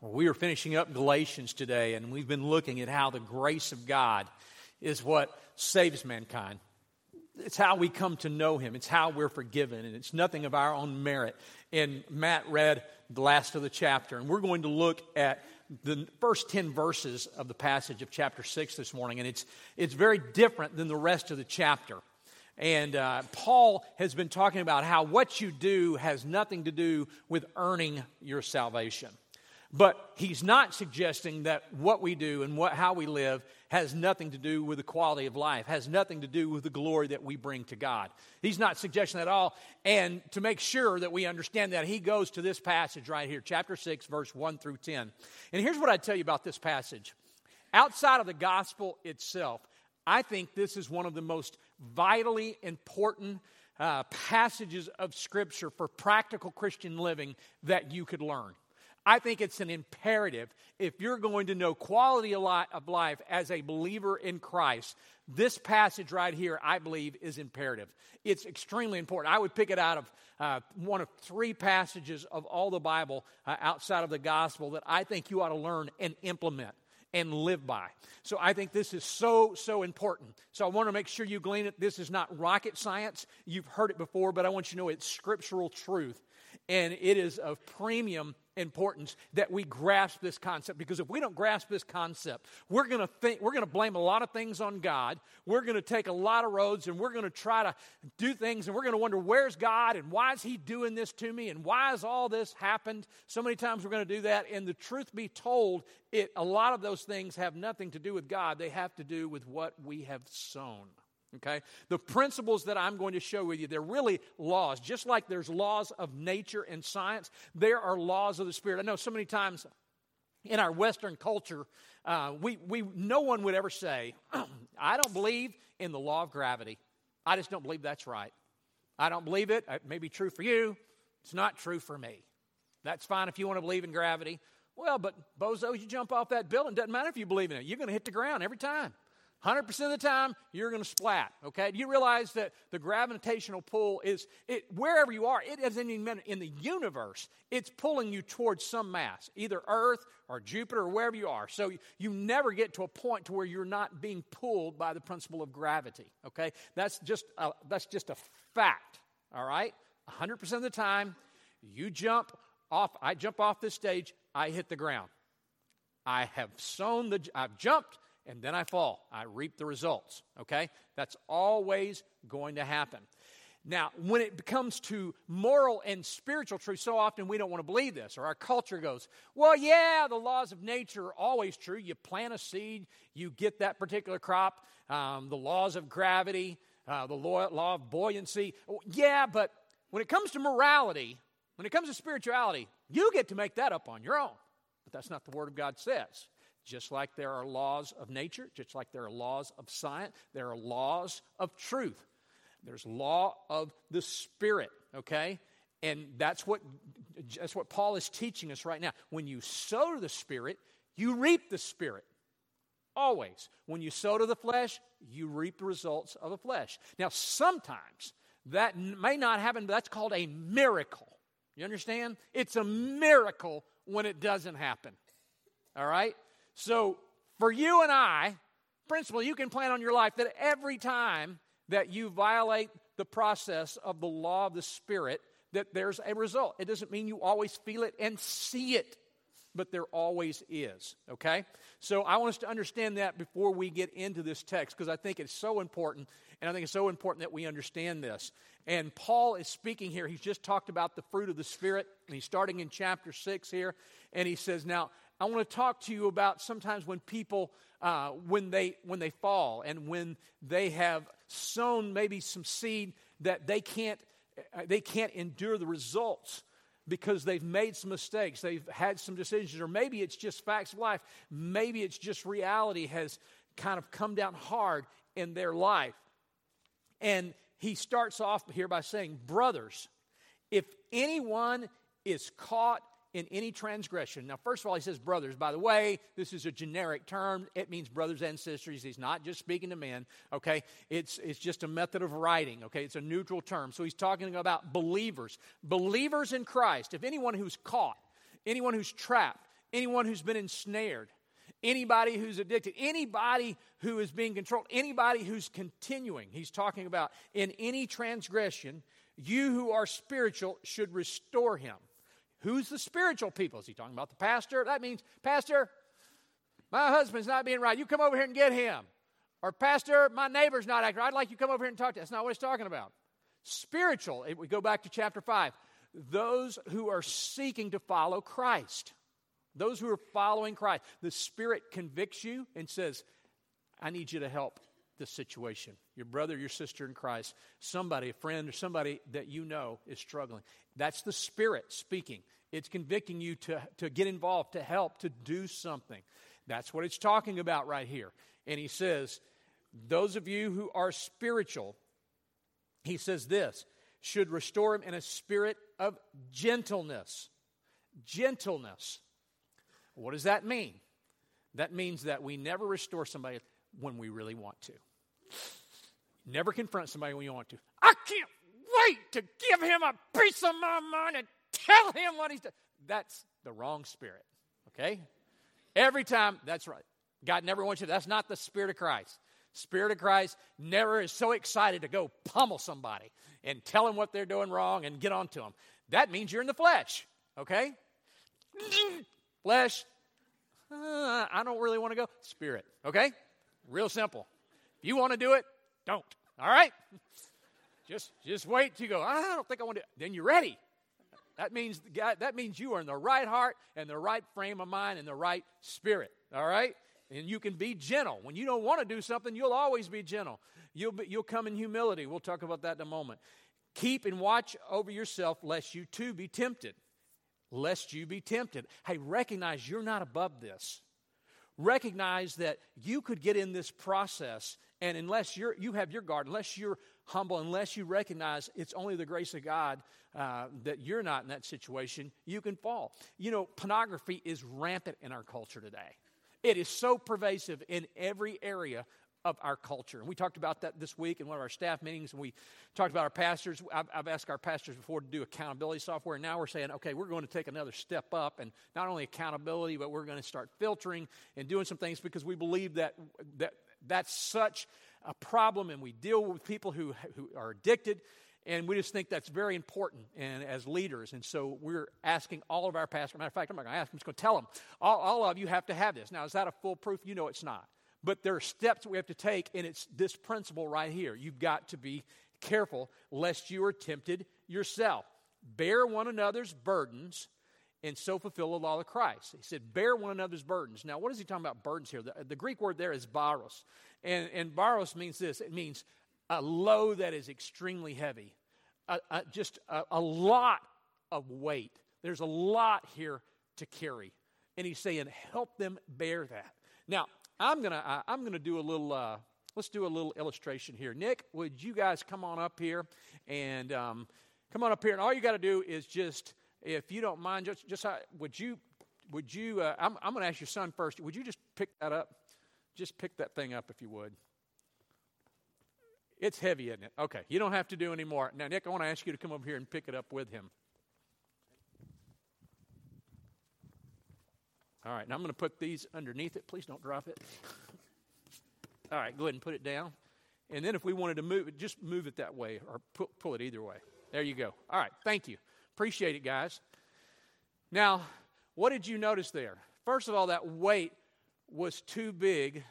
We are finishing up Galatians today, and we've been looking at how the grace of God is what saves mankind. It's how we come to know Him, it's how we're forgiven, and it's nothing of our own merit. And Matt read the last of the chapter, and we're going to look at the first 10 verses of the passage of chapter 6 this morning, and it's, it's very different than the rest of the chapter. And uh, Paul has been talking about how what you do has nothing to do with earning your salvation. But he's not suggesting that what we do and what, how we live has nothing to do with the quality of life, has nothing to do with the glory that we bring to God. He's not suggesting that at all. And to make sure that we understand that, he goes to this passage right here, chapter 6, verse 1 through 10. And here's what I'd tell you about this passage. Outside of the gospel itself, I think this is one of the most vitally important uh, passages of Scripture for practical Christian living that you could learn. I think it's an imperative if you're going to know quality of life as a believer in Christ. This passage right here, I believe, is imperative. It's extremely important. I would pick it out of uh, one of three passages of all the Bible uh, outside of the gospel that I think you ought to learn and implement and live by. So I think this is so, so important. So I want to make sure you glean it. This is not rocket science. You've heard it before, but I want you to know it's scriptural truth. And it is of premium importance that we grasp this concept because if we don't grasp this concept, we're going to think we're going to blame a lot of things on God. We're going to take a lot of roads and we're going to try to do things and we're going to wonder where's God and why is he doing this to me and why has all this happened? So many times we're going to do that and the truth be told, it a lot of those things have nothing to do with God. They have to do with what we have sown. Okay? The principles that I'm going to show with you, they're really laws. Just like there's laws of nature and science, there are laws of the Spirit. I know so many times in our Western culture, uh, we, we, no one would ever say, I don't believe in the law of gravity. I just don't believe that's right. I don't believe it. It may be true for you. It's not true for me. That's fine if you want to believe in gravity. Well, but bozo, you jump off that building. Doesn't matter if you believe in it. You're going to hit the ground every time. 100% of the time, you're going to splat, okay? Do you realize that the gravitational pull is, it, wherever you are, it isn't even in the universe, it's pulling you towards some mass, either Earth or Jupiter or wherever you are. So you never get to a point to where you're not being pulled by the principle of gravity, okay? That's just a, that's just a fact, all right? 100% of the time, you jump off, I jump off this stage, I hit the ground. I have sown the, I've jumped, and then I fall. I reap the results. Okay? That's always going to happen. Now, when it comes to moral and spiritual truth, so often we don't want to believe this, or our culture goes, well, yeah, the laws of nature are always true. You plant a seed, you get that particular crop, um, the laws of gravity, uh, the law, law of buoyancy. Yeah, but when it comes to morality, when it comes to spirituality, you get to make that up on your own. But that's not the Word of God says. Just like there are laws of nature, just like there are laws of science, there are laws of truth. There's law of the Spirit, okay? And that's what, that's what Paul is teaching us right now. When you sow to the Spirit, you reap the Spirit. Always. When you sow to the flesh, you reap the results of the flesh. Now, sometimes that may not happen, but that's called a miracle. You understand? It's a miracle when it doesn't happen. All right? So, for you and I, principle, you can plan on your life that every time that you violate the process of the law of the Spirit, that there's a result. It doesn't mean you always feel it and see it, but there always is, okay? So I want us to understand that before we get into this text because I think it's so important, and I think it's so important that we understand this. And Paul is speaking here. He's just talked about the fruit of the Spirit, and he's starting in chapter 6 here, and he says, Now, I want to talk to you about sometimes when people, uh, when, they, when they fall and when they have sown maybe some seed that they can't, uh, they can't endure the results because they've made some mistakes, they've had some decisions, or maybe it's just facts of life, maybe it's just reality has kind of come down hard in their life. And he starts off here by saying, Brothers, if anyone is caught in any transgression. Now, first of all, he says brothers. By the way, this is a generic term. It means brothers and sisters. He's not just speaking to men, okay? It's, it's just a method of writing, okay? It's a neutral term. So he's talking about believers. Believers in Christ. If anyone who's caught, anyone who's trapped, anyone who's been ensnared, anybody who's addicted, anybody who is being controlled, anybody who's continuing. He's talking about in any transgression, you who are spiritual should restore him. Who's the spiritual people? Is he talking about the pastor? That means, Pastor, my husband's not being right. You come over here and get him. Or, Pastor, my neighbor's not acting right. I'd like you to come over here and talk to. That's not what he's talking about. Spiritual, we go back to chapter 5, those who are seeking to follow Christ. Those who are following Christ. The Spirit convicts you and says, I need you to help this situation. Your brother, your sister in Christ, somebody, a friend, or somebody that you know is struggling. That's the Spirit speaking. It's convicting you to, to get involved, to help, to do something. That's what it's talking about right here. And he says, Those of you who are spiritual, he says this, should restore him in a spirit of gentleness. Gentleness. What does that mean? That means that we never restore somebody when we really want to. Never confront somebody when you want to. I can't wait to give him a piece of my mind and tell him what he's done. That's the wrong spirit, okay? Every time, that's right. God never wants you. That's not the spirit of Christ. Spirit of Christ never is so excited to go pummel somebody and tell them what they're doing wrong and get on to them. That means you're in the flesh, okay? Flesh, uh, I don't really want to go. Spirit, okay? Real simple. If you want to do it, don't. All right? Just just wait till you go, I don't think I want to. Then you're ready. That means that means you are in the right heart and the right frame of mind and the right spirit. All right? And you can be gentle. When you don't want to do something, you'll always be gentle. You'll, be, you'll come in humility. We'll talk about that in a moment. Keep and watch over yourself lest you too be tempted. Lest you be tempted. Hey, recognize you're not above this. Recognize that you could get in this process, and unless you're, you have your guard, unless you're humble, unless you recognize it's only the grace of God uh, that you're not in that situation, you can fall. You know, pornography is rampant in our culture today. It is so pervasive in every area of our culture. And we talked about that this week in one of our staff meetings, and we talked about our pastors. I've, I've, asked our pastors before to do accountability software, and now we're saying, okay, we're going to take another step up, and not only accountability, but we're going to start filtering and doing some things because we believe that, that that's such a problem, and we deal with people who, who are addicted and we just think that's very important and as leaders. And so we're asking all of our pastors. Matter of fact, I'm not going to ask. I'm just going to tell them. All, all of you have to have this. Now, is that a foolproof? You know it's not. But there are steps we have to take, and it's this principle right here. You've got to be careful lest you are tempted yourself. Bear one another's burdens and so fulfill the law of Christ. He said, bear one another's burdens. Now, what is he talking about burdens here? The, the Greek word there is baros. And, and baros means this it means a load that is extremely heavy, a, a, just a, a lot of weight. There's a lot here to carry. And he's saying, help them bear that. Now, I'm gonna uh, I'm gonna do a little. Uh, let's do a little illustration here. Nick, would you guys come on up here and um, come on up here? And all you got to do is just, if you don't mind, just just would you would you? Uh, I'm I'm gonna ask your son first. Would you just pick that up? Just pick that thing up if you would. It's heavy, isn't it? Okay, you don't have to do any more. Now, Nick, I want to ask you to come over here and pick it up with him. All right, now I'm going to put these underneath it. Please don't drop it. All right, go ahead and put it down. And then if we wanted to move it, just move it that way or pull it either way. There you go. All right, thank you. Appreciate it, guys. Now, what did you notice there? First of all, that weight was too big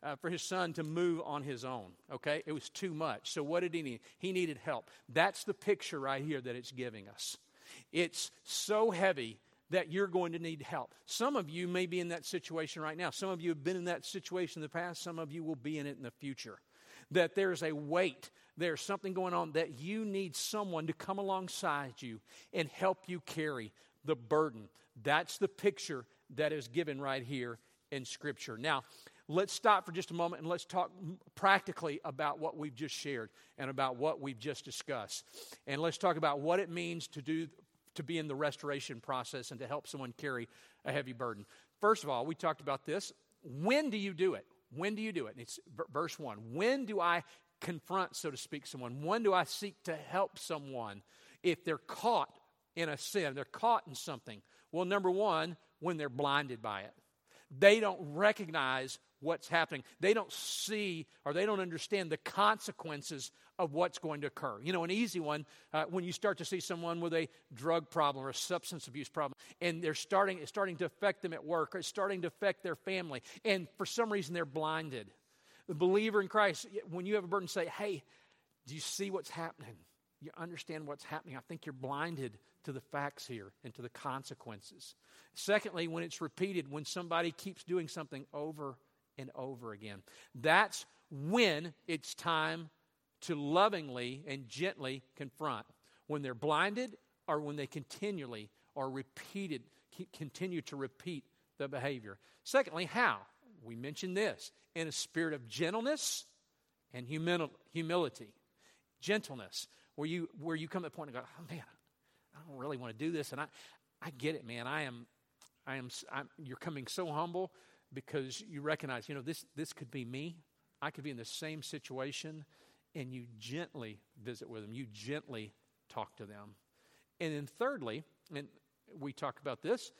uh, for his son to move on his own. Okay? It was too much. So, what did he need? He needed help. That's the picture right here that it's giving us. It's so heavy that you're going to need help. Some of you may be in that situation right now. Some of you have been in that situation in the past. Some of you will be in it in the future. That there's a weight, there's something going on that you need someone to come alongside you and help you carry the burden. That's the picture that is given right here in Scripture. Now, let's stop for just a moment and let's talk practically about what we've just shared and about what we've just discussed. And let's talk about what it means to do to be in the restoration process and to help someone carry a heavy burden. First of all, we talked about this. When do you do it? When do you do it? it's verse 1. When do I confront, so to speak, someone? When do I seek to help someone if they're caught in a sin? They're caught in something. Well, number one, when they're blinded by it. They don't recognize what's happening. They don't see or they don't understand the consequences of what's going to occur. You know, an easy one uh, when you start to see someone with a drug problem or a substance abuse problem, and they're starting it's starting to affect them at work, or it's starting to affect their family, and for some reason they're blinded. The believer in Christ, when you have a burden, say, "Hey, do you see what's happening? You understand what's happening? I think you're blinded to the facts here and to the consequences." Secondly, when it's repeated, when somebody keeps doing something over and over again. That's when it's time to lovingly and gently confront. When they're blinded or when they continually or repeated continue to repeat the behavior. Secondly, how? We mentioned this in a spirit of gentleness and humility. Gentleness, where you where you come to the point and go, oh man, I don't really want to do this, and I, I get it, man. I am, I am. I'm, you're coming so humble because you recognize, you know, this, this could be me. I could be in the same situation, and you gently visit with them. You gently talk to them. And then, thirdly, and we talk about this,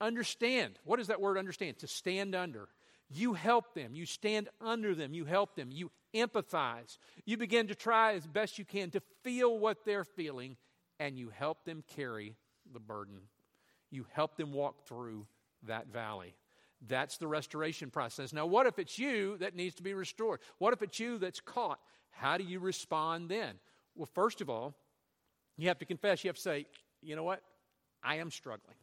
understand. What does that word understand? To stand under. You help them. You stand under them. You help them. You empathize. You begin to try as best you can to feel what they're feeling, and you help them carry the burden. You help them walk through that valley. That's the restoration process. Now, what if it's you that needs to be restored? What if it's you that's caught? How do you respond then? Well, first of all, you have to confess. You have to say, you know what? I am struggling.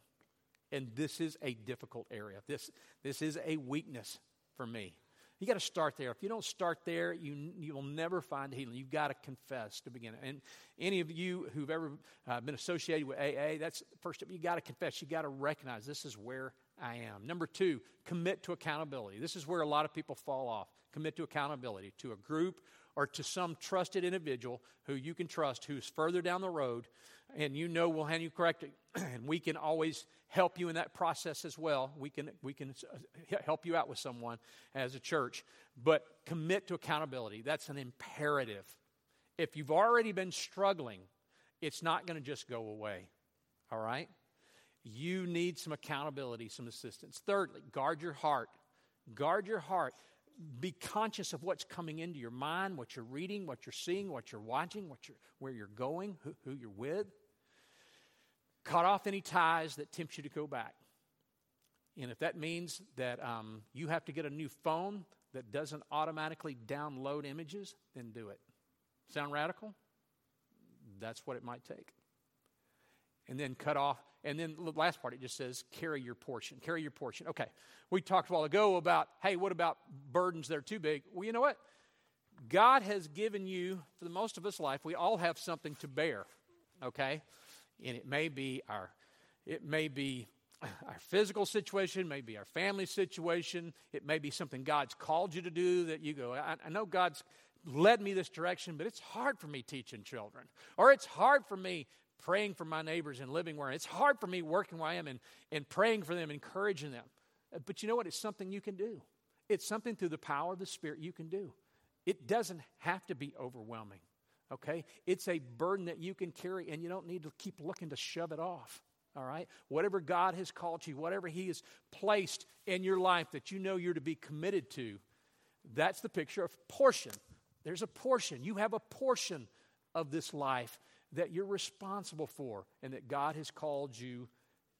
And this is a difficult area. This, this is a weakness for me. You got to start there. If you don't start there, you, you will never find healing. You've got to confess to begin. And any of you who've ever uh, been associated with AA, that's first step. You got to confess. You got to recognize this is where I am. Number two, commit to accountability. This is where a lot of people fall off. Commit to accountability to a group or to some trusted individual who you can trust who's further down the road and you know will hand you correctly. and we can always help you in that process as well. We can, we can uh, help you out with someone as a church. But commit to accountability. That's an imperative. If you've already been struggling, it's not going to just go away. All right? You need some accountability, some assistance. Thirdly, guard your heart. Guard your heart. Be conscious of what's coming into your mind, what you're reading, what you're seeing, what you're watching, what you're, where you're going, who, who you're with. Cut off any ties that tempt you to go back. And if that means that um, you have to get a new phone that doesn't automatically download images, then do it. Sound radical? That's what it might take. And then cut off and then the last part, it just says, carry your portion. Carry your portion. Okay. We talked a while ago about, hey, what about burdens that are too big? Well, you know what? God has given you, for the most of us life, we all have something to bear. Okay? And it may be our, it may be our physical situation, maybe our family situation. It may be something God's called you to do that you go, I, I know God's led me this direction, but it's hard for me teaching children. Or it's hard for me praying for my neighbors and living where it's hard for me working where I am and, and praying for them, encouraging them. But you know what? It's something you can do. It's something through the power of the Spirit you can do. It doesn't have to be overwhelming, okay? It's a burden that you can carry, and you don't need to keep looking to shove it off, all right? Whatever God has called you, whatever He has placed in your life that you know you're to be committed to, that's the picture of portion. There's a portion. You have a portion of this life that you're responsible for and that God has called you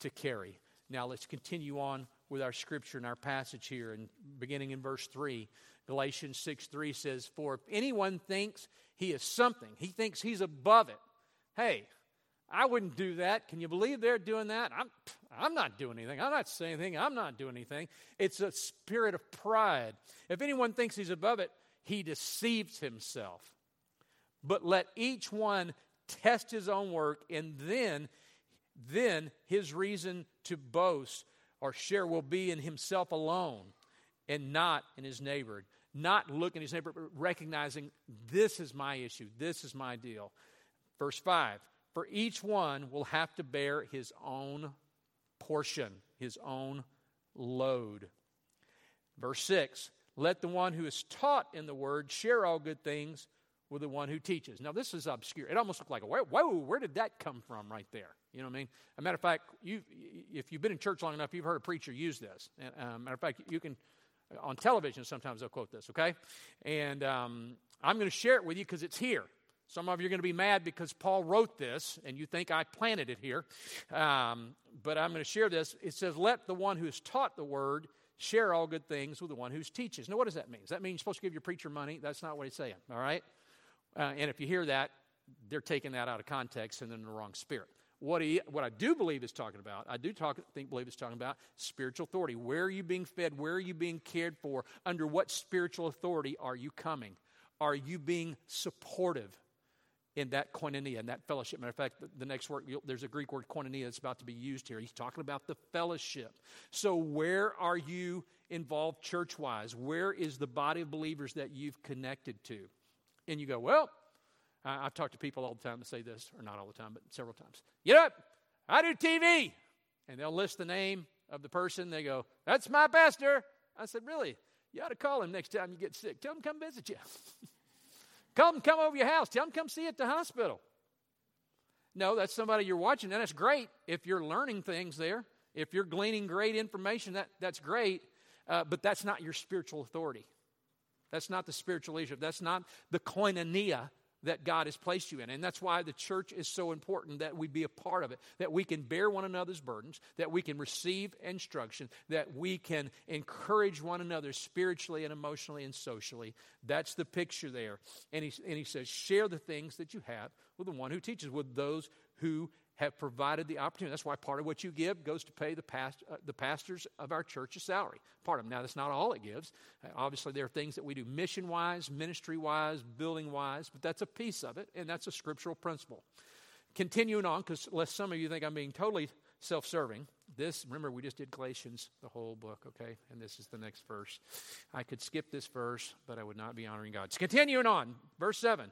to carry. Now let's continue on with our scripture and our passage here and beginning in verse 3. Galatians 6 3 says, For if anyone thinks he is something, he thinks he's above it. Hey, I wouldn't do that. Can you believe they're doing that? I'm, I'm not doing anything. I'm not saying anything. I'm not doing anything. It's a spirit of pride. If anyone thinks he's above it, he deceives himself. But let each one test his own work, and then, then his reason to boast or share will be in himself alone and not in his neighbor. Not looking at his neighbor, but recognizing this is my issue, this is my deal. Verse 5 For each one will have to bear his own portion, his own load. Verse 6 Let the one who is taught in the word share all good things with the one who teaches. Now, this is obscure. It almost looked like, whoa, where did that come from right there? You know what I mean? As a matter of fact, you, if you've been in church long enough, you've heard a preacher use this. And, um, matter of fact, you can, on television, sometimes they'll quote this, okay? And um, I'm going to share it with you because it's here. Some of you are going to be mad because Paul wrote this and you think I planted it here. Um, but I'm going to share this. It says, Let the one who has taught the word share all good things with the one who teaches. Now, what does that mean? Does that mean you're supposed to give your preacher money? That's not what he's saying, all right? Uh, and if you hear that, they're taking that out of context and in the wrong spirit. What, he, what I do believe is talking about, I do talk, think believe is talking about spiritual authority. Where are you being fed? Where are you being cared for? Under what spiritual authority are you coming? Are you being supportive in that koinonia, in that fellowship? Matter of fact, the, next word, there's a Greek word koinonia that's about to be used here. He's talking about the fellowship. So, where are you involved church wise? Where is the body of believers that you've connected to? And you go, well, I, have talked to people all the time that say this, or not all the time, but several times. You know, I do TV. And they'll list the name of the person. They go, that's my pastor. I said, really? You ought to call him next time you get sick. Tell him come visit you. come, come over your house. Tell him come see you at the hospital. No, that's somebody you're watching, and that's great if you're learning things there. If you're gleaning great information, that, that's great, uh, but that's not your spiritual authority. That's not the spiritual leadership. That's not the koinonia that God has placed you in. And that's why the church is so important that we be a part of it, that we can bear one another's burdens, that we can receive instruction, that we can encourage one another spiritually and emotionally and socially. That's the picture there. And he, and he says, share the things that you have with the one who teaches, with those who have provided the opportunity. That's why part of what you give goes to pay the, past, uh, the pastors of our church's salary. Part of them. Now, that's not all it gives. Uh, obviously, there are things that we do mission wise, ministry wise, building wise, but that's a piece of it, and that's a scriptural principle. Continuing on, because lest some of you think I'm being totally self serving, this, remember, we just did Galatians, the whole book, okay? And this is the next verse. I could skip this verse, but I would not be honoring God. So continuing on, verse 7.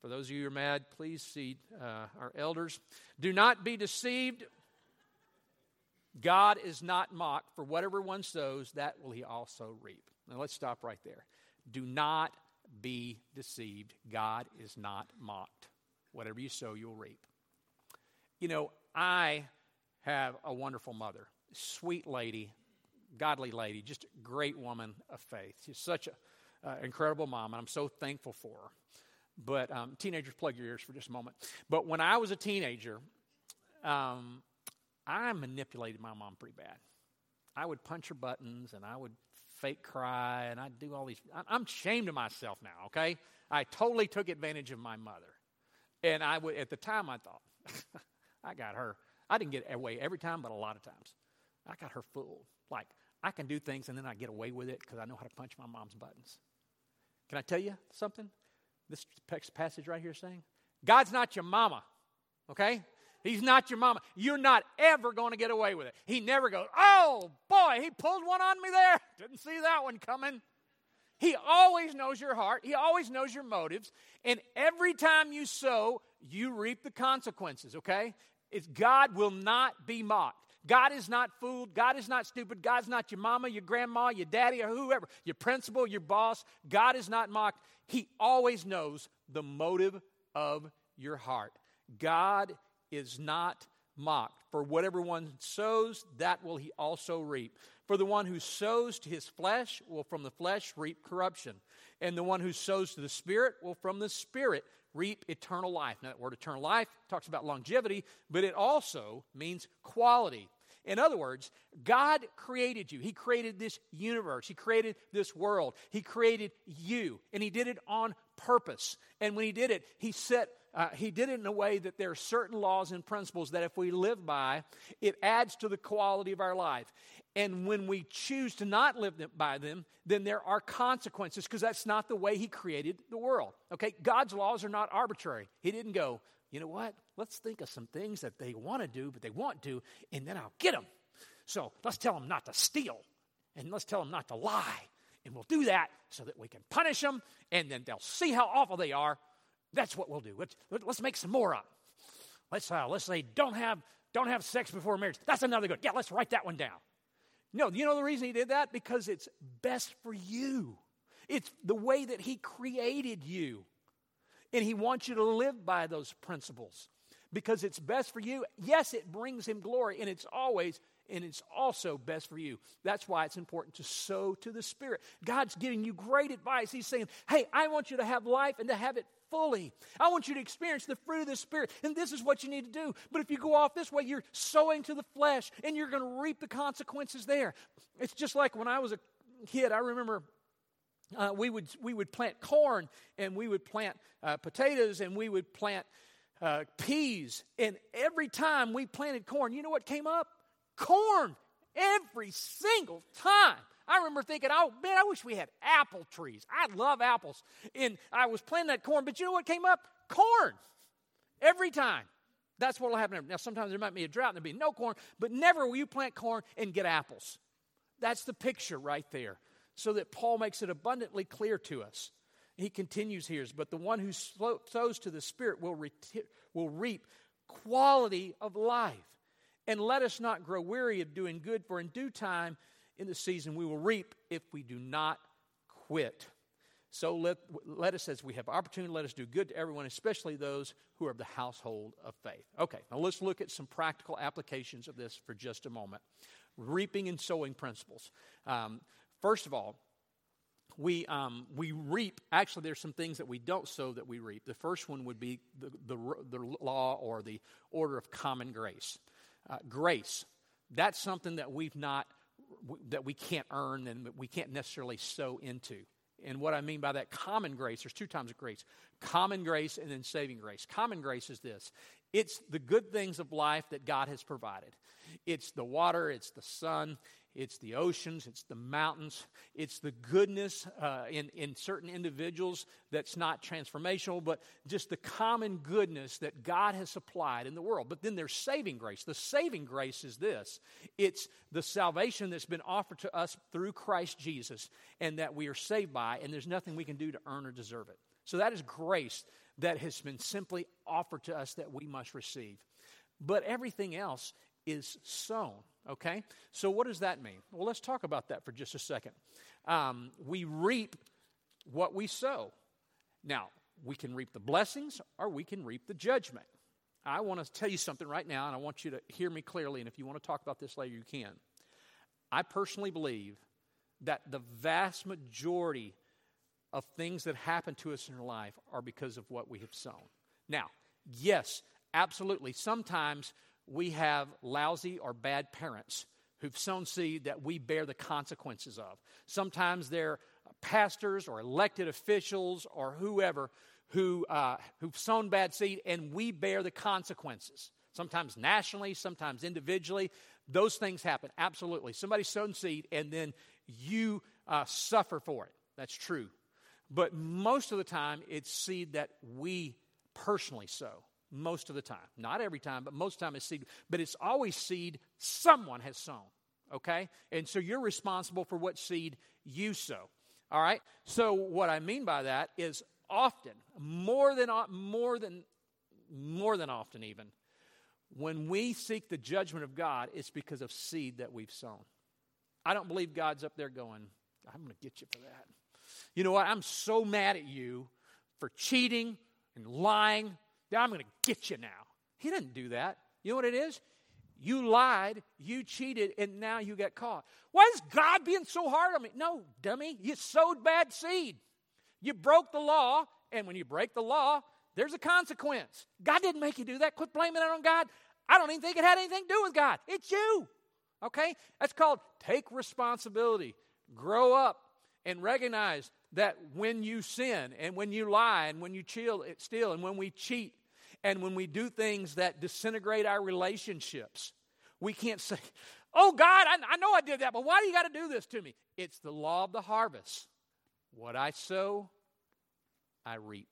For those of you who are mad, please see uh, our elders. Do not be deceived. God is not mocked. For whatever one sows, that will he also reap. Now let's stop right there. Do not be deceived. God is not mocked. Whatever you sow, you'll reap. You know, I have a wonderful mother, sweet lady, godly lady, just a great woman of faith. She's such an uh, incredible mom, and I'm so thankful for her. But um, teenagers, plug your ears for just a moment. But when I was a teenager, um, I manipulated my mom pretty bad. I would punch her buttons and I would fake cry and I'd do all these. I'm ashamed of myself now, okay? I totally took advantage of my mother. And I would, at the time, I thought, I got her. I didn't get away every time, but a lot of times. I got her fooled. Like, I can do things and then I get away with it because I know how to punch my mom's buttons. Can I tell you something? This passage right here saying? God's not your mama, okay? He's not your mama. You're not ever going to get away with it. He never goes, oh boy, he pulled one on me there. Didn't see that one coming. He always knows your heart, He always knows your motives. And every time you sow, you reap the consequences, okay? It's, God will not be mocked. God is not fooled. God is not stupid. God's not your mama, your grandma, your daddy, or whoever, your principal, your boss. God is not mocked. He always knows the motive of your heart. God is not mocked. For whatever one sows, that will he also reap. For the one who sows to his flesh will from the flesh reap corruption. And the one who sows to the Spirit will from the Spirit reap eternal life. Now, that word eternal life talks about longevity, but it also means quality. In other words, God created you. He created this universe. He created this world. He created you, and He did it on purpose. And when He did it, He set uh, he did it in a way that there are certain laws and principles that if we live by, it adds to the quality of our life. And when we choose to not live by them, then there are consequences because that's not the way He created the world. Okay? God's laws are not arbitrary. He didn't go, you know what? Let's think of some things that they want to do, but they won't do, and then I'll get them. So let's tell them not to steal, and let's tell them not to lie. And we'll do that so that we can punish them, and then they'll see how awful they are. That's what we'll do. Let's, let's make some more up. Let's, uh, let's say, don't have, don't have sex before marriage. That's another good. Yeah, let's write that one down. No, you know the reason he did that? Because it's best for you. It's the way that he created you. And He wants you to live by those principles because it's best for you. Yes, it brings Him glory, and it's always and it's also best for you. That's why it's important to sow to the Spirit. God's giving you great advice. He's saying, Hey, I want you to have life and to have it fully. I want you to experience the fruit of the Spirit, and this is what you need to do. But if you go off this way, you're sowing to the flesh, and you're going to reap the consequences there. It's just like when I was a kid, I remember uh, we, would, we would plant corn and we would plant uh, potatoes and we would plant uh, peas. And every time we planted corn, you know what came up? Corn. Every single time. I remember thinking, oh man, I wish we had apple trees. I love apples. And I was planting that corn, but you know what came up? Corn. Every time. That's what will happen. Now, sometimes there might be a drought and there'll be no corn, but never will you plant corn and get apples. That's the picture right there. So that Paul makes it abundantly clear to us. He continues here, but the one who sows to the Spirit will, will reap quality of life. And let us not grow weary of doing good, for in due time, in the season, we will reap if we do not quit. So let, let us, as we have opportunity, let us do good to everyone, especially those who are of the household of faith. Okay, now let's look at some practical applications of this for just a moment reaping and sowing principles. Um, first of all, we, um, we reap, actually, there's some things that we don't sow that we reap. The first one would be the, the, the law or the order of common grace. Uh, grace, that's something that we've not, that we can't earn and we can't necessarily sow into. And what I mean by that common grace, there's two times of grace common grace and then saving grace. Common grace is this it's the good things of life that God has provided. It's the water, it's the sun, it's the oceans, it's the mountains, it's the goodness uh, in, in certain individuals that's not transformational, but just the common goodness that God has supplied in the world. But then there's saving grace. The saving grace is this it's the salvation that's been offered to us through Christ Jesus and that we are saved by, and there's nothing we can do to earn or deserve it. So that is grace that has been simply offered to us that we must receive. But everything else is sown. Okay? So, what does that mean? Well, let's talk about that for just a second. Um, we reap what we sow. Now, we can reap the blessings or we can reap the judgment. I want to tell you something right now, and I want you to hear me clearly. And if you want to talk about this later, you can. I personally believe that the vast majority of things that happen to us in our life are because of what we have sown. Now, yes, absolutely. Sometimes we have lousy or bad parents who've sown seed that we bear the consequences of. Sometimes they're pastors or elected officials or whoever who, uh, who've sown bad seed and we bear the consequences. Sometimes nationally, sometimes individually. Those things happen, absolutely. Somebody sown seed and then you uh, suffer for it. That's true. But most of the time, it's seed that we personally sow most of the time. Not every time, but most of the time it's seed. But it's always seed someone has sown. Okay? And so you're responsible for what seed you sow. All right? So what I mean by that is often, more than more than more than often even, when we seek the judgment of God, it's because of seed that we've sown. I don't believe God's up there going, I'm going to get you for that. You know what? I'm so mad at you for cheating and lying I'm going to get you now. He didn't do that. You know what it is? You lied, you cheated, and now you get caught. Why is God being so hard on me? No, dummy. You sowed bad seed. You broke the law, and when you break the law, there's a consequence. God didn't make you do that. Quit blaming it on God. I don't even think it had anything to do with God. It's you. Okay? That's called take responsibility. Grow up and recognize that when you sin and when you lie and when you steal and when we cheat and when we do things that disintegrate our relationships, we can't say, Oh God, I, I know I did that, but why do you got to do this to me? It's the law of the harvest. What I sow, I reap.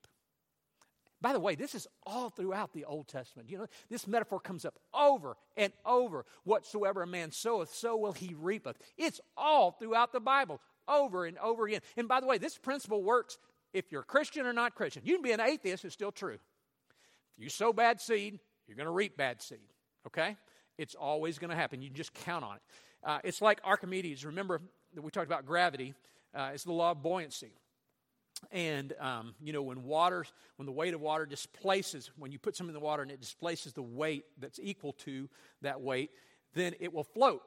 By the way, this is all throughout the Old Testament. You know, this metaphor comes up over and over. Whatsoever a man soweth, so will he reapeth. It's all throughout the Bible, over and over again. And by the way, this principle works if you're a Christian or not Christian. You can be an atheist, it's still true. You sow bad seed, you're going to reap bad seed. Okay? It's always going to happen. You just count on it. Uh, it's like Archimedes. Remember that we talked about gravity. Uh, it's the law of buoyancy. And, um, you know, when water, when the weight of water displaces, when you put something in the water and it displaces the weight that's equal to that weight, then it will float.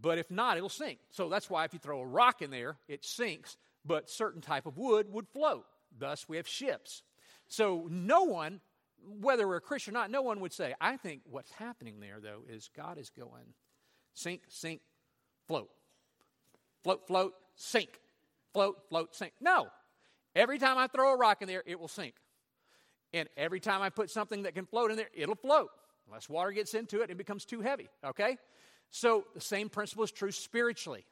But if not, it'll sink. So that's why if you throw a rock in there, it sinks, but certain type of wood would float. Thus, we have ships. So no one, whether we're a Christian or not, no one would say, I think what's happening there, though, is God is going sink, sink, float. Float, float, sink. Float, float, sink. No. Every time I throw a rock in there, it will sink. And every time I put something that can float in there, it'll float. Unless water gets into it, it becomes too heavy. Okay? So the same principle is true spiritually.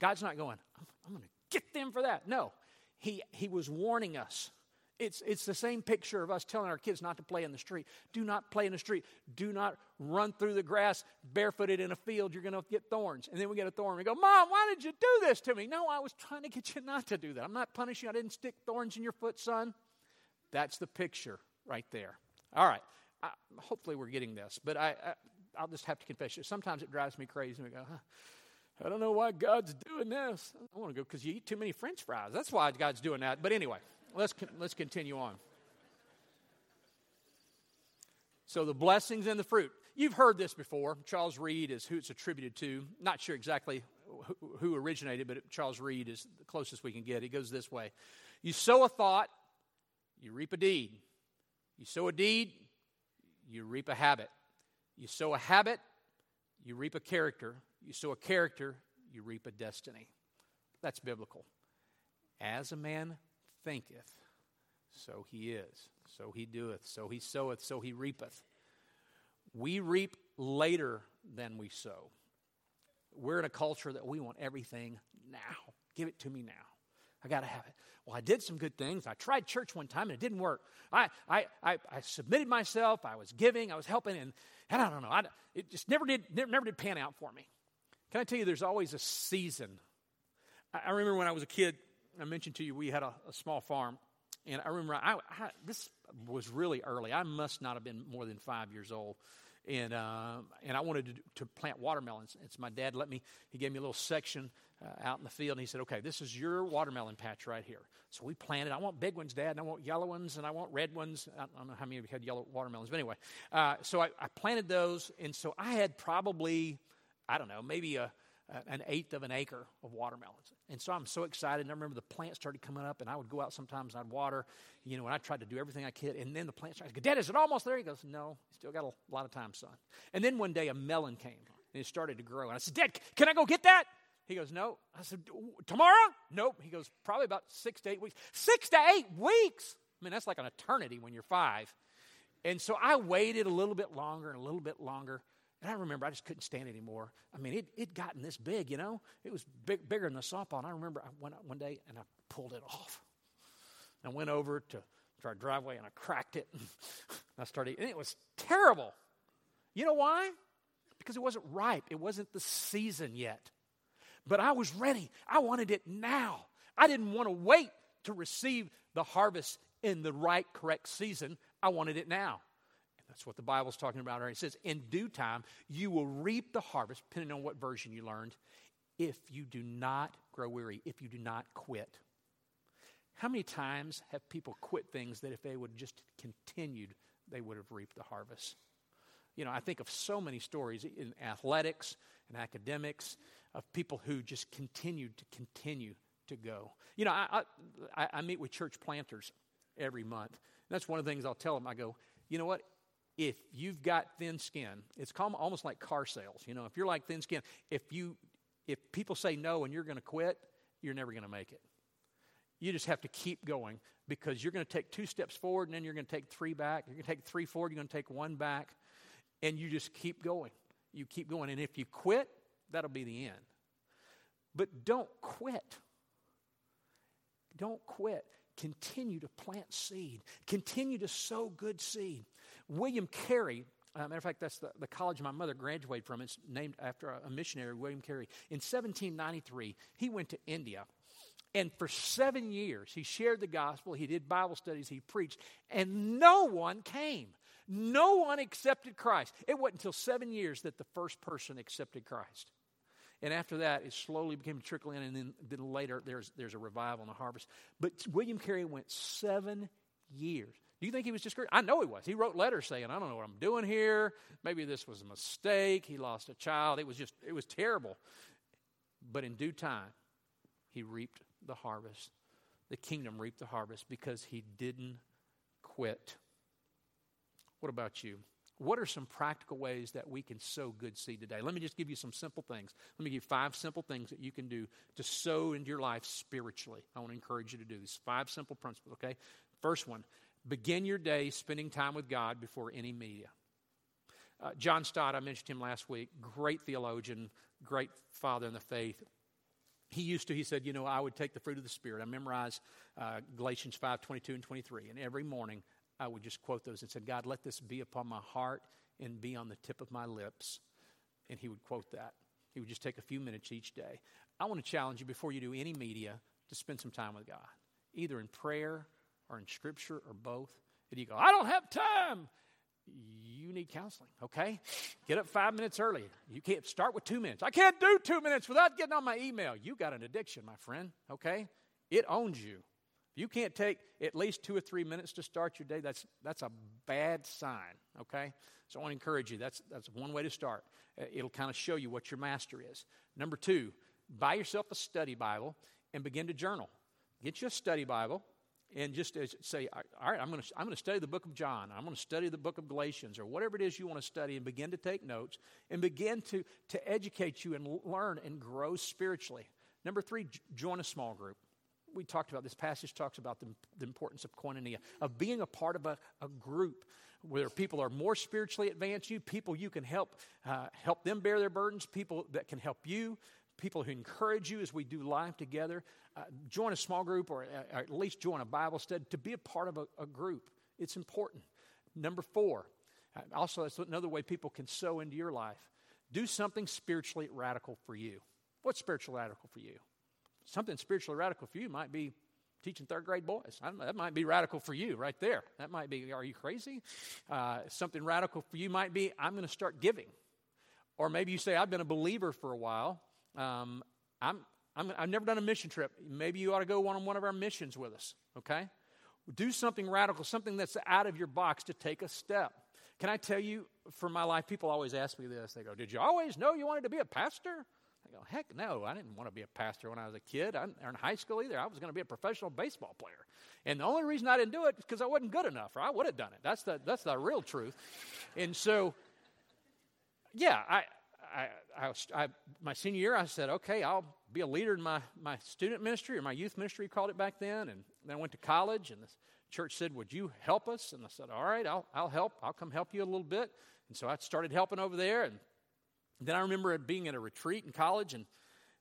God's not going, I'm, I'm going to get them for that. No. He, he was warning us it's, it's the same picture of us telling our kids not to play in the street. Do not play in the street. Do not run through the grass barefooted in a field. You're going to get thorns. And then we get a thorn. We go, Mom, why did you do this to me? No, I was trying to get you not to do that. I'm not punishing you. I didn't stick thorns in your foot, son. That's the picture right there. All right. I, hopefully we're getting this. But I, I, will just have to confess you. Sometimes it drives me crazy. We go, huh, I don't know why God's doing this. I want to go because you eat too many french fries. That's why God's doing that. But anyway let's, let's continue on. So, the blessings and the fruit. You've heard this before. Charles Reade is who it's attributed to. Not sure exactly who originated, but Charles Reade is the closest we can get. He goes this way You sow a thought, you reap a deed. You sow a deed, you reap a habit. You sow a habit, you reap a character. You sow a character, you reap a destiny. That's biblical. As a man thinketh, so he is. So he doeth. So he soweth. So he reapeth. We reap later than we sow. We're in a culture that we want everything now. Give it to me now. I got to have it. Well, I did some good things. I tried church one time and it didn't work. I, I, I, I submitted myself. I was giving. I was helping. And, and I don't know. I, it just never did, never, never did pan out for me. Can I tell you, there's always a season. I, I remember when I was a kid, I mentioned to you we had a, a small farm, and I remember I, I, this was really early. I must not have been more than five years old, and uh, and I wanted to, to, plant watermelons. And so my dad let me. He gave me a little section uh, out in the field, and he said, "Okay, this is your watermelon patch right here." So we planted. I want big ones, Dad, and I want yellow ones, and I want red ones. I don't know how many of you had yellow watermelons, but anyway, uh, so I, I planted those, and so I had probably I don't know maybe a an eighth of an acre of watermelons. And so I'm so excited. And I remember the plants started coming up, and I would go out sometimes and I'd water, you know, and I tried to do everything I could. And then the plant started, Dad, is it almost there? He goes, No, still got a lot of time, son. And then one day a melon came and it started to grow. And I said, Dad, can I go get that? He goes, No. I said, Tomorrow? Nope. He goes, Probably about six to eight weeks. Six to eight weeks? I mean, that's like an eternity when you're five. And so I waited a little bit longer and a little bit longer. And I remember I just couldn't stand it anymore. I mean, it it gotten this big, you know. It was big, bigger than a softball. And I remember I went out one day and I pulled it off. I went over to, to our driveway and I cracked it. And I started, and it was terrible. You know why? Because it wasn't ripe. It wasn't the season yet. But I was ready. I wanted it now. I didn't want to wait to receive the harvest in the right, correct season. I wanted it now. That's what the Bible's talking about. Right? It says, In due time, you will reap the harvest, depending on what version you learned, if you do not grow weary, if you do not quit. How many times have people quit things that if they would just continued, they would have reaped the harvest? You know, I think of so many stories in athletics and academics of people who just continued to continue to go. You know, I, I, I meet with church planters every month. that's one of the things I'll tell them. I go, you know what? If you've got thin skin, it's almost like car sales. You know, if you're like thin skin, if you if people say no and you're going to quit, you're never going to make it. You just have to keep going because you're going to take two steps forward and then you're going to take three back. You're going to take three forward, you're going to take one back, and you just keep going. You keep going. And if you quit, that'll be the end. But don't quit. Don't quit. Continue to plant seed, continue to sow good seed. William Carey, uh, matter of fact, that's the, the college my mother graduated from. It's named after a, a missionary, William Carey. In 1793, he went to India. And for seven years, he shared the gospel, he did Bible studies, he preached, and no one came. No one accepted Christ. It wasn't until seven years that the first person accepted Christ. And after that, it slowly became a trickle in, and then, then later there's, there's a revival and a harvest. But William Carey went seven years. Do you think he was discouraged? I know he was. He wrote letters saying, I don't know what I'm doing here. Maybe this was a mistake. He lost a child. It was just, it was terrible. But in due time, he reaped the harvest. The kingdom reaped the harvest because he didn't quit. What about you? What are some practical ways that we can sow good seed today? Let me just give you some simple things. Let me give you five simple things that you can do to sow into your life spiritually. I want to encourage you to do these five simple principles, okay? First one begin your day spending time with God before any media. Uh, John Stott, I mentioned him last week, great theologian, great father in the faith. He used to, he said, you know, I would take the fruit of the Spirit. I memorized uh, Galatians 5 22 and 23, and every morning I would just quote those and said, God, let this be upon my heart and be on the tip of my lips. And he would quote that. He would just take a few minutes each day. I want to challenge you before you do any media to spend some time with God, either in prayer or in scripture or both. And you go, I don't have time. You need counseling, okay? Get up five minutes early. You can't start with two minutes. I can't do two minutes without getting on my email. You got an addiction, my friend, okay? It owns you If you can't take at least two or three minutes to start your day, that's, that's a bad sign, okay? So I want to encourage you. That's, that's one way to start. Uh, it'll kind of show you what your master is. Number two, buy yourself a study Bible and begin to journal. Get you a study Bible and just say, all right, I'm going, to, I'm to study the book of John. I'm going to study the book of Galatians or whatever it is you want to study and begin to take notes and begin to, to educate you and learn and grow spiritually. Number three, join a small group we talked about this passage talks about the, the importance of koinonia of being a part of a, a, group where people are more spiritually advanced you people you can help uh, help them bear their burdens people that can help you people who encourage you as we do life together uh, join a small group or, uh, or, at least join a bible study to be a part of a, a group it's important number four uh, also that's another way people can sow into your life do something spiritually radical for you what's spiritually radical for you something spiritually radical for you might be teaching third grade boys. Know, that might be radical for you right there. That might be, are you crazy? Uh, something radical for you might be, I'm going to start giving. Or maybe you say, I've been a believer for a while. Um, I'm, I'm, I've never done a mission trip. Maybe you ought to go on one of our missions with us, okay? Do something radical, something that's out of your box to take a step. Can I tell you, for my life, people always ask me this. They go, Did you always know you wanted to be a pastor? I go, heck no, I didn't want to be a pastor when I was a kid I, or in high school either. I was going to be a professional baseball player. And the only reason I didn't do it is because I wasn't good enough, or I would have done it. That's the, that's the real truth. And so, yeah, I, I, I, I, my senior year, I said, okay, I'll be a leader in my, my student ministry or my youth ministry, called it back then. And then I went to college, and the church said, would you help us? And I said, all right, I'll, I'll help. I'll come help you a little bit. And so I started helping over there, and then I remember it being at a retreat in college, and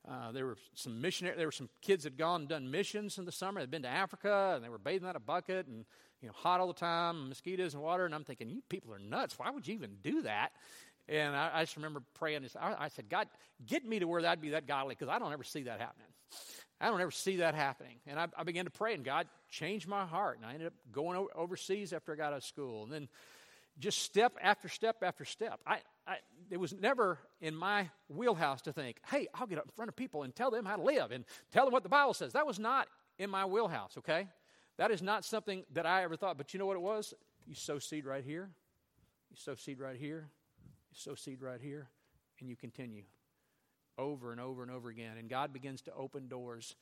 uh, there were some missionary. There were some kids that had gone and done missions in the summer. They'd been to Africa, and they were bathing out a bucket, and you know, hot all the time, mosquitoes and water. And I'm thinking, you people are nuts. Why would you even do that? And I, I just remember praying. I, I, said, God, get me to where that'd be that godly, because I don't ever see that happening. I don't ever see that happening. And I, I, began to pray, and God changed my heart. And I ended up going overseas after I got out of school, and then just step after step after step. I, I, it was never in my wheelhouse to think, hey, I'll get up in front of people and tell them how to live and tell them what the Bible says. That was not in my wheelhouse, okay? That is not something that I ever thought. But you know what it was? You sow seed right here, you sow seed right here, sow seed right here, and you continue over and over and over again. And God begins to open doors.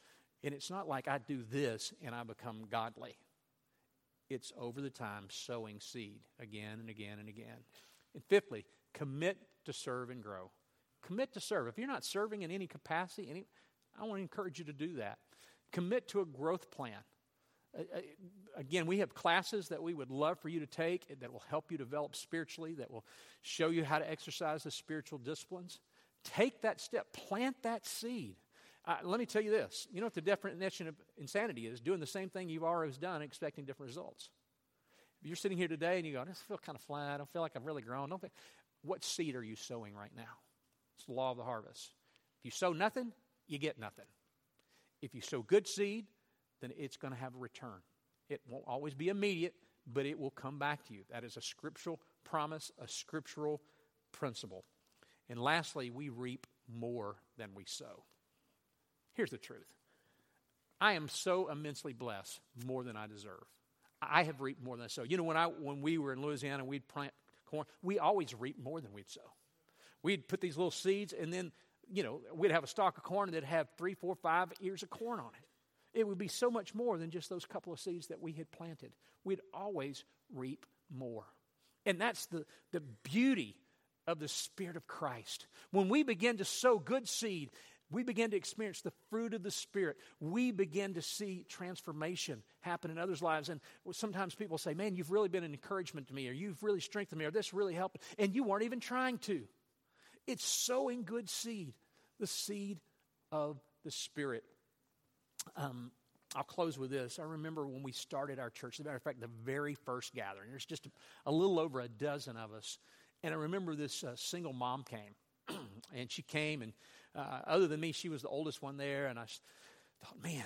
And it's not like I do this and I become godly. It's over the time sowing seed again and again and again. And fifthly, commit to serve and grow. Commit to serve. If you're not serving in any capacity, any, I want to encourage you to do that. Commit to a growth plan. Again, we have classes that we would love for you to take that will help you develop spiritually, that will show you how to exercise the spiritual disciplines. Take that step, plant that seed. Uh, let me tell you this. You know what the definition of insanity is? Doing the same thing you've always done, expecting different results. If you're sitting here today and you go, I feel kind of flat. I don't feel like I've really grown. Don't what seed are you sowing right now? It's the law of the harvest. If you sow nothing, you get nothing. If you sow good seed, then it's going to have a return. It won't always be immediate, but it will come back to you. That is a scriptural promise, a scriptural principle. And lastly, we reap more than we sow. Here's the truth I am so immensely blessed more than I deserve. I have reaped more than I sow. You know, when, I, when we were in Louisiana, we'd plant corn, we always reaped more than we'd sow. We'd put these little seeds, and then, you know, we'd have a stalk of corn that'd have three, four, five ears of corn on it. It would be so much more than just those couple of seeds that we had planted. We'd always reap more. And that's the, the beauty of the Spirit of Christ. When we begin to sow good seed, we begin to experience the fruit of the Spirit. We begin to see transformation happen in others' lives. And sometimes people say, Man, you've really been an encouragement to me, or you've really strengthened me, or this really helped. And you weren't even trying to. It's sowing good seed, the seed of the Spirit. Um, I'll close with this. I remember when we started our church, as a matter of fact, the very first gathering, there's just a, a little over a dozen of us. And I remember this uh, single mom came. and she came, and uh, other than me, she was the oldest one there. And I thought, man,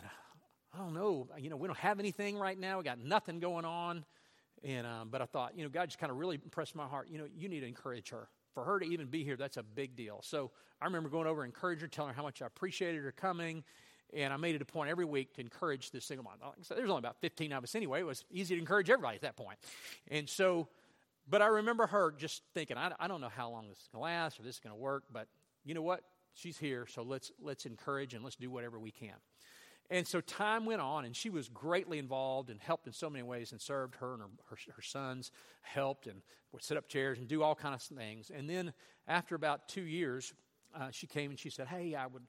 I don't know. You know, we don't have anything right now. We got nothing going on. And um, but I thought, you know, God just kind of really impressed my heart. You know, you need to encourage her. For her to even be here, that's a big deal. So I remember going over and encouraging her, telling her how much I appreciated her coming. And I made it a point every week to encourage this single mom. Like I said, there's only about 15 of us anyway. It was easy to encourage everybody at that point. And so, but I remember her just thinking, I, I don't know how long this is going to last or this is going to work, but you know what? She's here, so let's, let's encourage and let's do whatever we can. And so time went on, and she was greatly involved and helped in so many ways and served her and her, her, her sons, helped and would set up chairs and do all kinds of things. And then after about two years, uh, she came and she said, Hey, I would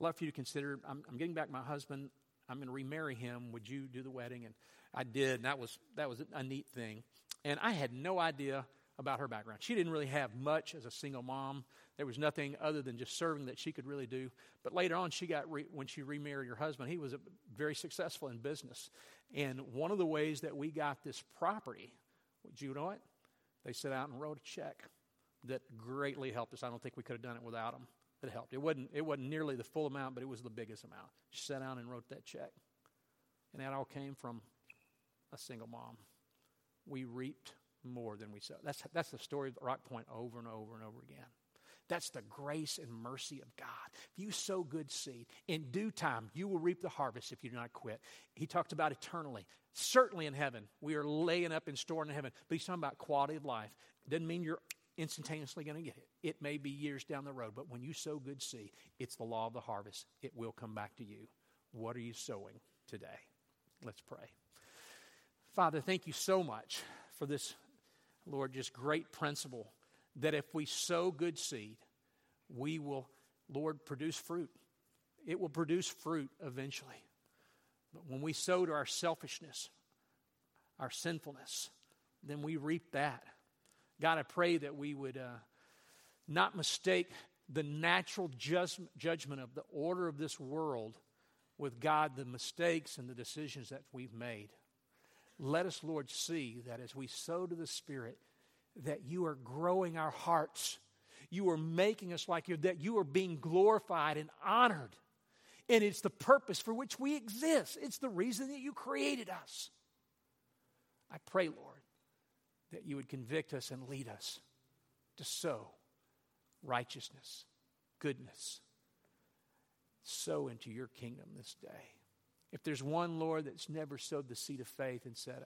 love for you to consider, I'm, I'm getting back my husband. I'm going to remarry him. Would you do the wedding? And I did, and that was, that was a neat thing. And I had no idea about her background. She didn't really have much as a single mom. There was nothing other than just serving that she could really do. But later on, she got re- when she remarried her husband, he was very successful in business. And one of the ways that we got this property, would you know it? They set out and wrote a check that greatly helped us. I don't think we could have done it without them. It helped. It wasn't, it wasn't nearly the full amount, but it was the biggest amount. She sat down and wrote that check. And that all came from a single mom. We reaped more than we sowed. That's, that's the story of Rock Point over and over and over again. That's the grace and mercy of God. If you sow good seed, in due time, you will reap the harvest if you do not quit. He talked about eternally. Certainly in heaven, we are laying up in store in heaven, but he's talking about quality of life. Doesn't mean you're instantaneously going to get it. It may be years down the road, but when you sow good seed, it's the law of the harvest. It will come back to you. What are you sowing today? Let's pray. Father, thank you so much for this, Lord, just great principle that if we sow good seed, we will, Lord, produce fruit. It will produce fruit eventually. But when we sow to our selfishness, our sinfulness, then we reap that. God, I pray that we would uh, not mistake the natural judgment of the order of this world with God, the mistakes and the decisions that we've made. Let us, Lord, see that as we sow to the Spirit, that you are growing our hearts. You are making us like you, that you are being glorified and honored. And it's the purpose for which we exist, it's the reason that you created us. I pray, Lord, that you would convict us and lead us to sow righteousness, goodness, sow into your kingdom this day. If there's one, Lord, that's never sowed the seed of faith and said,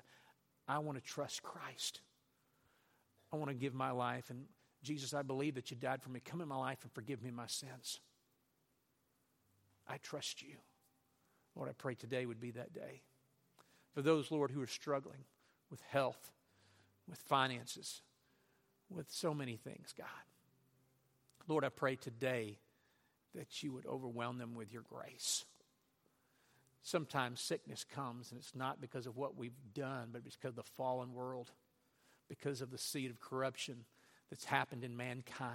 I want to trust Christ. I want to give my life. And Jesus, I believe that you died for me. Come in my life and forgive me my sins. I trust you. Lord, I pray today would be that day. For those, Lord, who are struggling with health, with finances, with so many things, God. Lord, I pray today that you would overwhelm them with your grace. Sometimes sickness comes, and it's not because of what we've done, but because of the fallen world because of the seed of corruption that's happened in mankind,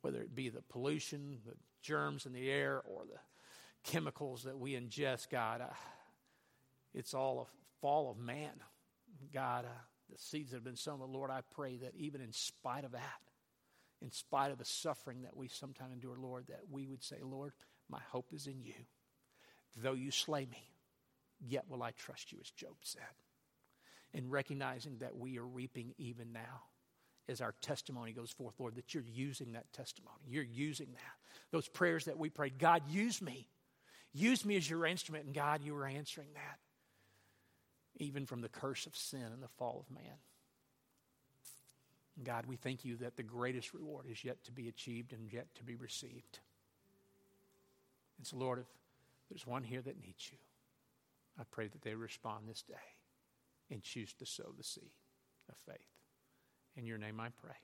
whether it be the pollution, the germs in the air, or the chemicals that we ingest, God. It's all a fall of man. God, the seeds that have been sown, but Lord, I pray that even in spite of that, in spite of the suffering that we sometimes endure, Lord, that we would say, Lord, my hope is in you. Though you slay me, yet will I trust you, as Job said and recognizing that we are reaping even now as our testimony goes forth, Lord, that you're using that testimony. You're using that. Those prayers that we prayed, God, use me. Use me as your instrument. And God, you were answering that, even from the curse of sin and the fall of man. God, we thank you that the greatest reward is yet to be achieved and yet to be received. And so, Lord, if there's one here that needs you, I pray that they respond this day and choose to sow the seed of faith. In your name I pray.